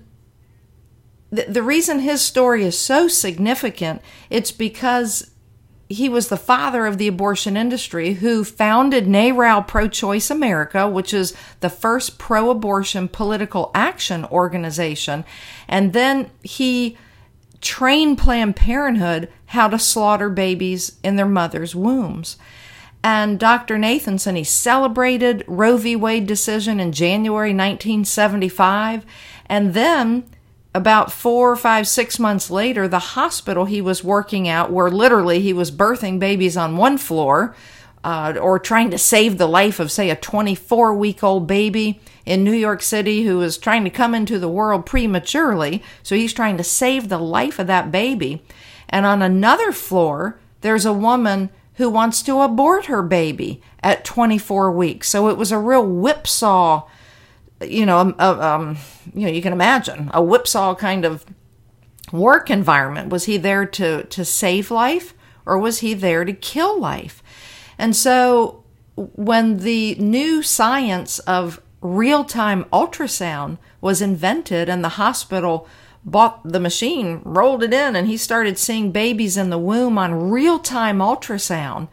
the, the reason his story is so significant, it's because he was the father of the abortion industry who founded NARAL Pro Choice America, which is the first pro abortion political action organization. And then he trained Planned Parenthood how to slaughter babies in their mother's wombs. And Dr. Nathanson, he celebrated Roe v. Wade decision in January 1975. And then about four, five, six months later, the hospital he was working at, where literally he was birthing babies on one floor, uh, or trying to save the life of, say, a 24 week old baby in New York City who is trying to come into the world prematurely. So he's trying to save the life of that baby. And on another floor, there's a woman who wants to abort her baby at 24 weeks. So it was a real whipsaw you know, um, uh, um, you know, you can imagine a whipsaw kind of work environment. Was he there to to save life, or was he there to kill life? And so, when the new science of real time ultrasound was invented, and the hospital bought the machine, rolled it in, and he started seeing babies in the womb on real time ultrasound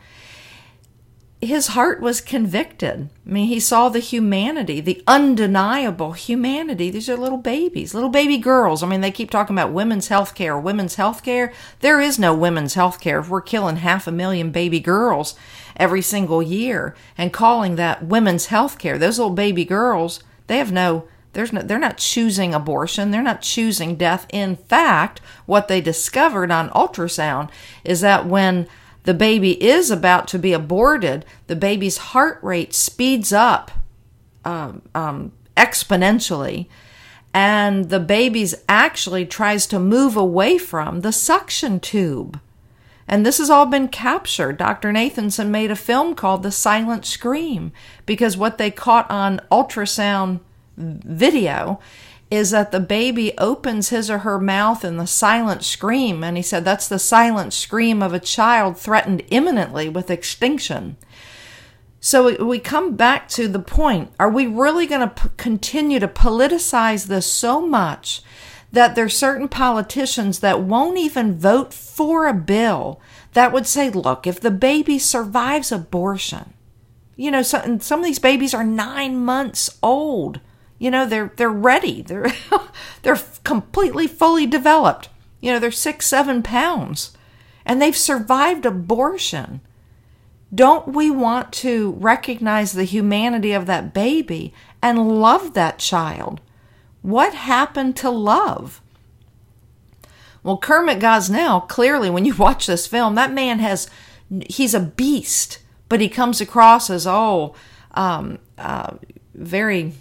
his heart was convicted. I mean, he saw the humanity, the undeniable humanity. These are little babies, little baby girls. I mean, they keep talking about women's health care, women's health care. There is no women's health care if we're killing half a million baby girls every single year and calling that women's health care. Those little baby girls, they have no there's no, they're not choosing abortion. They're not choosing death. In fact, what they discovered on ultrasound is that when the baby is about to be aborted, the baby's heart rate speeds up um, um, exponentially, and the baby's actually tries to move away from the suction tube. And this has all been captured. Dr. Nathanson made a film called The Silent Scream because what they caught on ultrasound video is that the baby opens his or her mouth in the silent scream. And he said that's the silent scream of a child threatened imminently with extinction. So we come back to the point are we really going to p- continue to politicize this so much that there's certain politicians that won't even vote for a bill that would say, look, if the baby survives abortion, you know, so, some of these babies are nine months old you know, they're they're ready. They're they're completely fully developed. You know, they're six, seven pounds, and they've survived abortion. Don't we want to recognize the humanity of that baby and love that child? What happened to love? Well, Kermit Gosnell, clearly, when you watch this film, that man has, he's a beast, but he comes across as, oh, um, uh, very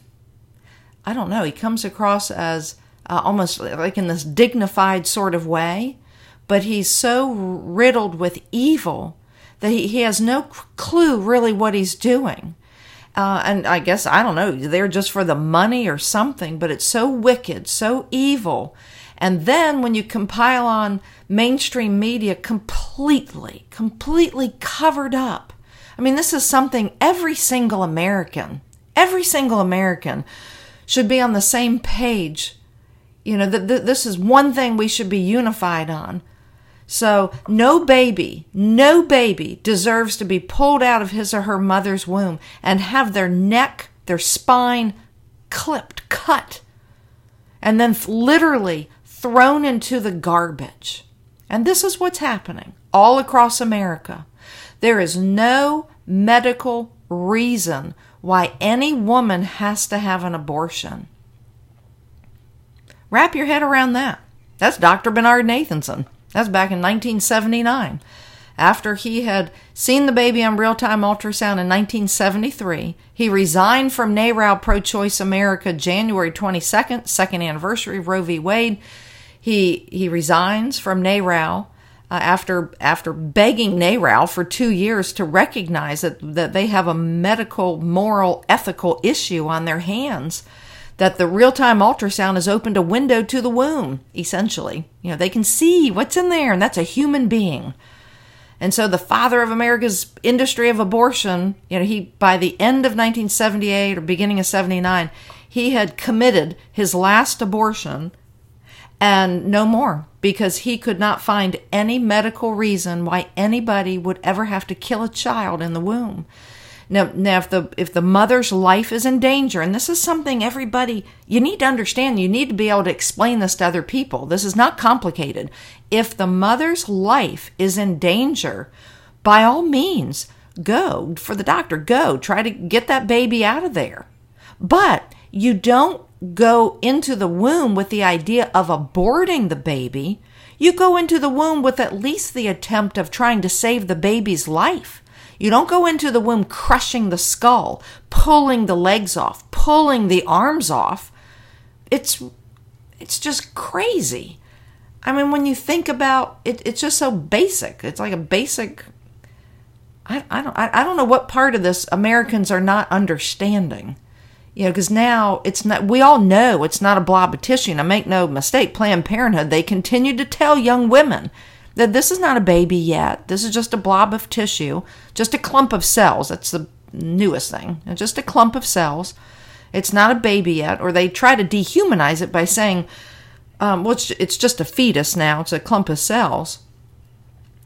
I don't know, he comes across as uh, almost like in this dignified sort of way, but he's so riddled with evil that he, he has no clue really what he's doing. Uh, and I guess, I don't know, they're just for the money or something, but it's so wicked, so evil. And then when you compile on mainstream media completely, completely covered up, I mean, this is something every single American, every single American should be on the same page. You know, th- th- this is one thing we should be unified on. So, no baby, no baby deserves to be pulled out of his or her mother's womb and have their neck, their spine clipped, cut, and then literally thrown into the garbage. And this is what's happening all across America. There is no medical reason why any woman has to have an abortion. Wrap your head around that. That's Dr. Bernard Nathanson. That's back in 1979. After he had seen the baby on real time ultrasound in 1973, he resigned from NARAL Pro Choice America January 22nd, second anniversary of Roe v. Wade. He, he resigns from NARAL uh, after after begging NARAL for two years to recognize that, that they have a medical, moral, ethical issue on their hands that the real time ultrasound has opened a window to the womb, essentially. You know, they can see what's in there, and that's a human being. And so the father of America's industry of abortion, you know, he, by the end of 1978 or beginning of 79, he had committed his last abortion and no more because he could not find any medical reason why anybody would ever have to kill a child in the womb. Now, now if the if the mother's life is in danger, and this is something everybody you need to understand, you need to be able to explain this to other people. This is not complicated. If the mother's life is in danger, by all means, go for the doctor. Go try to get that baby out of there. But you don't go into the womb with the idea of aborting the baby. You go into the womb with at least the attempt of trying to save the baby's life. You don't go into the womb crushing the skull, pulling the legs off, pulling the arms off. It's it's just crazy. I mean, when you think about it, it's just so basic. It's like a basic. I, I don't I, I don't know what part of this Americans are not understanding. You know, because now it's not. We all know it's not a blob of tissue. Now, make no mistake, Planned Parenthood they continue to tell young women that this is not a baby yet. This is just a blob of tissue, just a clump of cells. That's the newest thing. just a clump of cells. It's not a baby yet. Or they try to dehumanize it by saying, um, well, it's, it's just a fetus now. It's a clump of cells.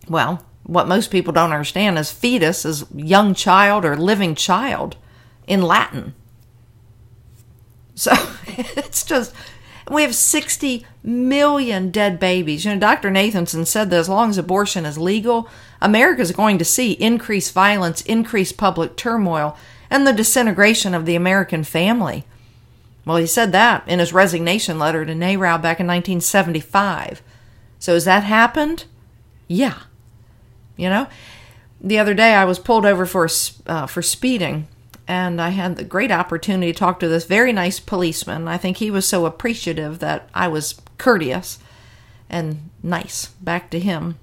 Well, what most people don't understand is fetus is young child or living child in Latin. So it's just we have 60 million dead babies. You know, Dr. Nathanson said that as long as abortion is legal, America is going to see increased violence, increased public turmoil, and the disintegration of the American family. Well, he said that in his resignation letter to NARAL back in 1975. So has that happened? Yeah. You know, the other day I was pulled over for uh, for speeding and I had the great opportunity to talk to this very nice policeman. I think he was so appreciative that I was courteous and nice back to him.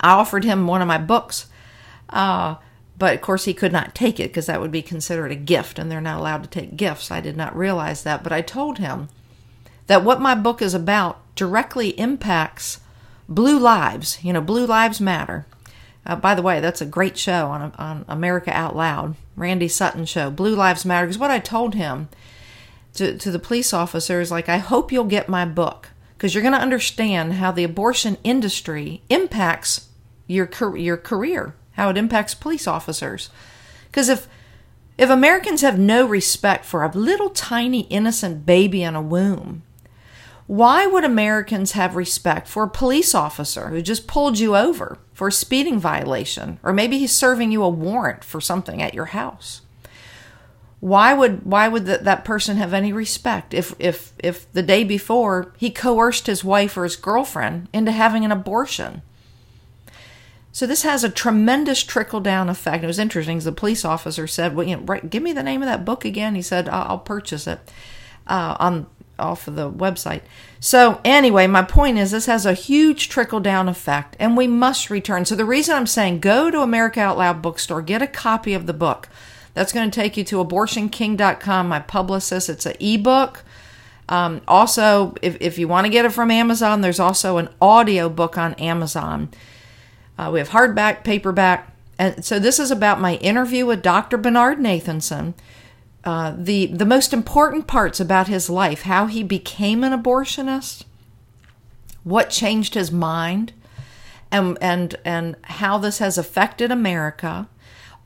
I offered him one of my books, uh, but of course he could not take it because that would be considered a gift, and they're not allowed to take gifts. I did not realize that, but I told him that what my book is about directly impacts blue lives. You know, blue lives matter. Uh, by the way, that's a great show on, on America Out Loud, Randy Sutton show, Blue Lives Matter. Because what I told him to, to the police officer is like, I hope you'll get my book because you're going to understand how the abortion industry impacts your your career, how it impacts police officers. Because if if Americans have no respect for a little tiny innocent baby in a womb, why would Americans have respect for a police officer who just pulled you over for a speeding violation, or maybe he's serving you a warrant for something at your house? Why would why would that, that person have any respect if if if the day before he coerced his wife or his girlfriend into having an abortion? So this has a tremendous trickle down effect. It was interesting. The police officer said, "Well, you know, right, give me the name of that book again." He said, "I'll, I'll purchase it." Uh, on off of the website. So, anyway, my point is this has a huge trickle down effect and we must return. So, the reason I'm saying go to America Out Loud bookstore, get a copy of the book. That's going to take you to abortionking.com, my publicist. It's an ebook. Um, also, if, if you want to get it from Amazon, there's also an audio book on Amazon. Uh, we have hardback, paperback. And so, this is about my interview with Dr. Bernard Nathanson uh, the the most important parts about his life, how he became an abortionist, what changed his mind, and and and how this has affected America.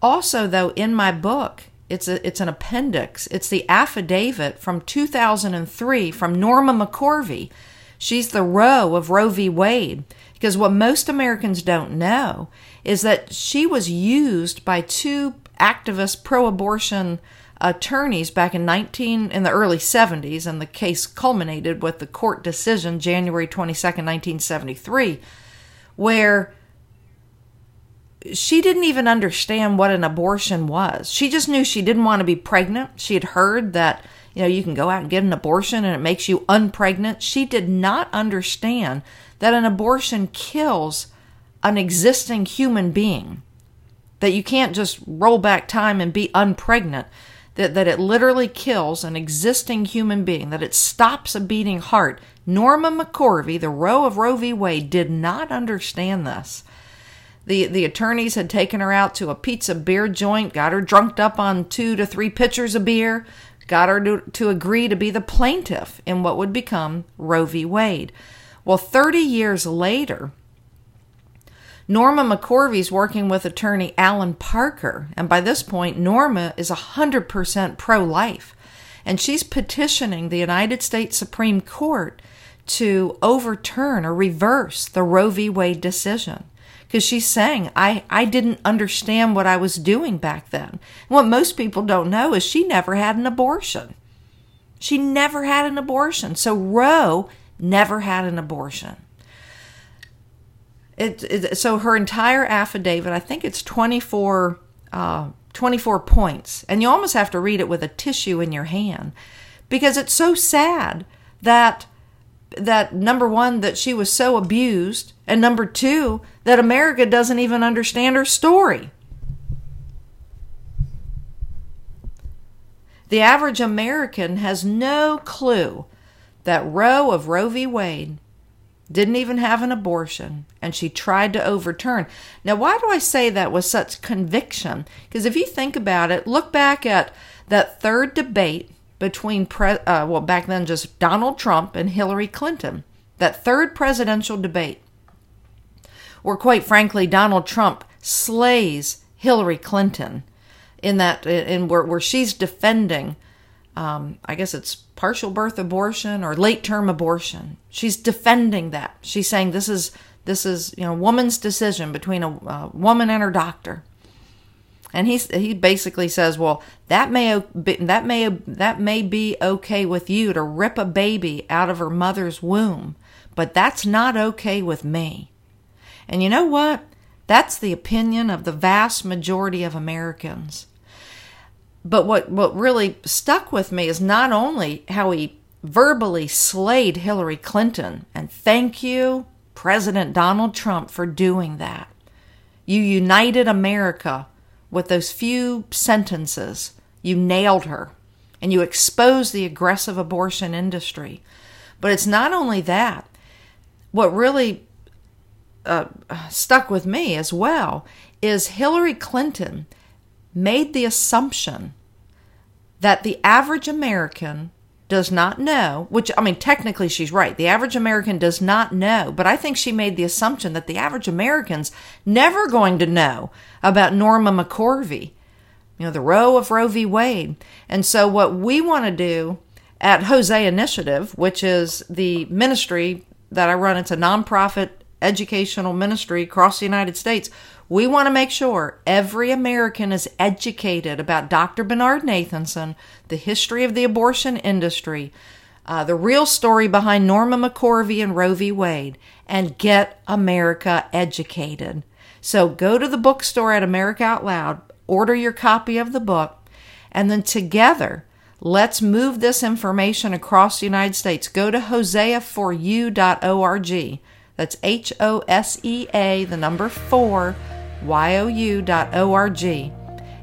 Also, though, in my book, it's a, it's an appendix. It's the affidavit from 2003 from Norma McCorvey, She's the Roe of Roe v. Wade. Because what most Americans don't know is that she was used by two activist pro abortion attorneys back in 19 in the early 70s and the case culminated with the court decision January 22nd 1973 where she didn't even understand what an abortion was. She just knew she didn't want to be pregnant. She had heard that, you know, you can go out and get an abortion and it makes you unpregnant. She did not understand that an abortion kills an existing human being. That you can't just roll back time and be unpregnant. That, that it literally kills an existing human being, that it stops a beating heart. Norma McCorvey, the Roe of Roe v. Wade, did not understand this. The, the attorneys had taken her out to a pizza beer joint, got her drunked up on two to three pitchers of beer, got her to, to agree to be the plaintiff in what would become Roe v. Wade. Well, 30 years later, Norma McCorvey's working with attorney Allan Parker, and by this point, Norma is 100% pro life, and she's petitioning the United States Supreme Court to overturn or reverse the Roe v. Wade decision because she's saying I, I didn't understand what I was doing back then. And what most people don't know is she never had an abortion. She never had an abortion. So Roe never had an abortion. It, it, so her entire affidavit, I think it's 24, uh, 24 points, and you almost have to read it with a tissue in your hand. Because it's so sad that that number one that she was so abused and number two that america doesn't even understand her story. The average american has no clue that roe of roe v. Wade didn't even have an abortion and she tried to overturn now why do i say that with such conviction because if you think about it look back at that third debate between, pre- uh, well, back then just Donald Trump and Hillary Clinton. That third presidential debate, where quite frankly, Donald Trump slays Hillary Clinton in that, in where, where she's defending, um, I guess it's partial birth abortion or late term abortion. She's defending that. She's saying this is, this is, you know, woman's decision between a, a woman and her doctor and he he basically says, well, that may that may that may be okay with you to rip a baby out of her mother's womb, but that's not okay with me. And you know what? That's the opinion of the vast majority of Americans. But what what really stuck with me is not only how he verbally slayed Hillary Clinton, and thank you, President Donald Trump, for doing that. You united America with those few sentences, you nailed her and you exposed the aggressive abortion industry. But it's not only that. What really uh, stuck with me as well is Hillary Clinton made the assumption that the average American does not know, which I mean, technically she's right. The average American does not know, but I think she made the assumption that the average American's never going to know about Norma McCorvey, you know, the Roe of Roe v. Wade. And so, what we want to do at Hosea Initiative, which is the ministry that I run, it's a nonprofit educational ministry across the United States. We want to make sure every American is educated about Dr. Bernard Nathanson, the history of the abortion industry, uh, the real story behind Norma McCorvey and Roe v. Wade, and get America educated. So go to the bookstore at America Out Loud, order your copy of the book, and then together, let's move this information across the United States. Go to hoseaforyou.org. That's H O S E A, the number four, Y O U.org.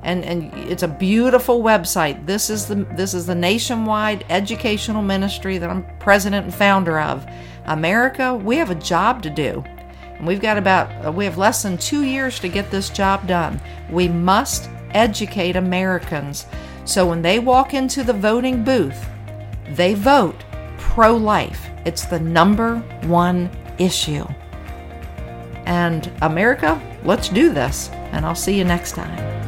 And, and it's a beautiful website. This is the this is the nationwide educational ministry that I'm president and founder of. America, we have a job to do. And we've got about uh, we have less than 2 years to get this job done. We must educate Americans so when they walk into the voting booth, they vote pro life. It's the number one issue. And America, let's do this. And I'll see you next time.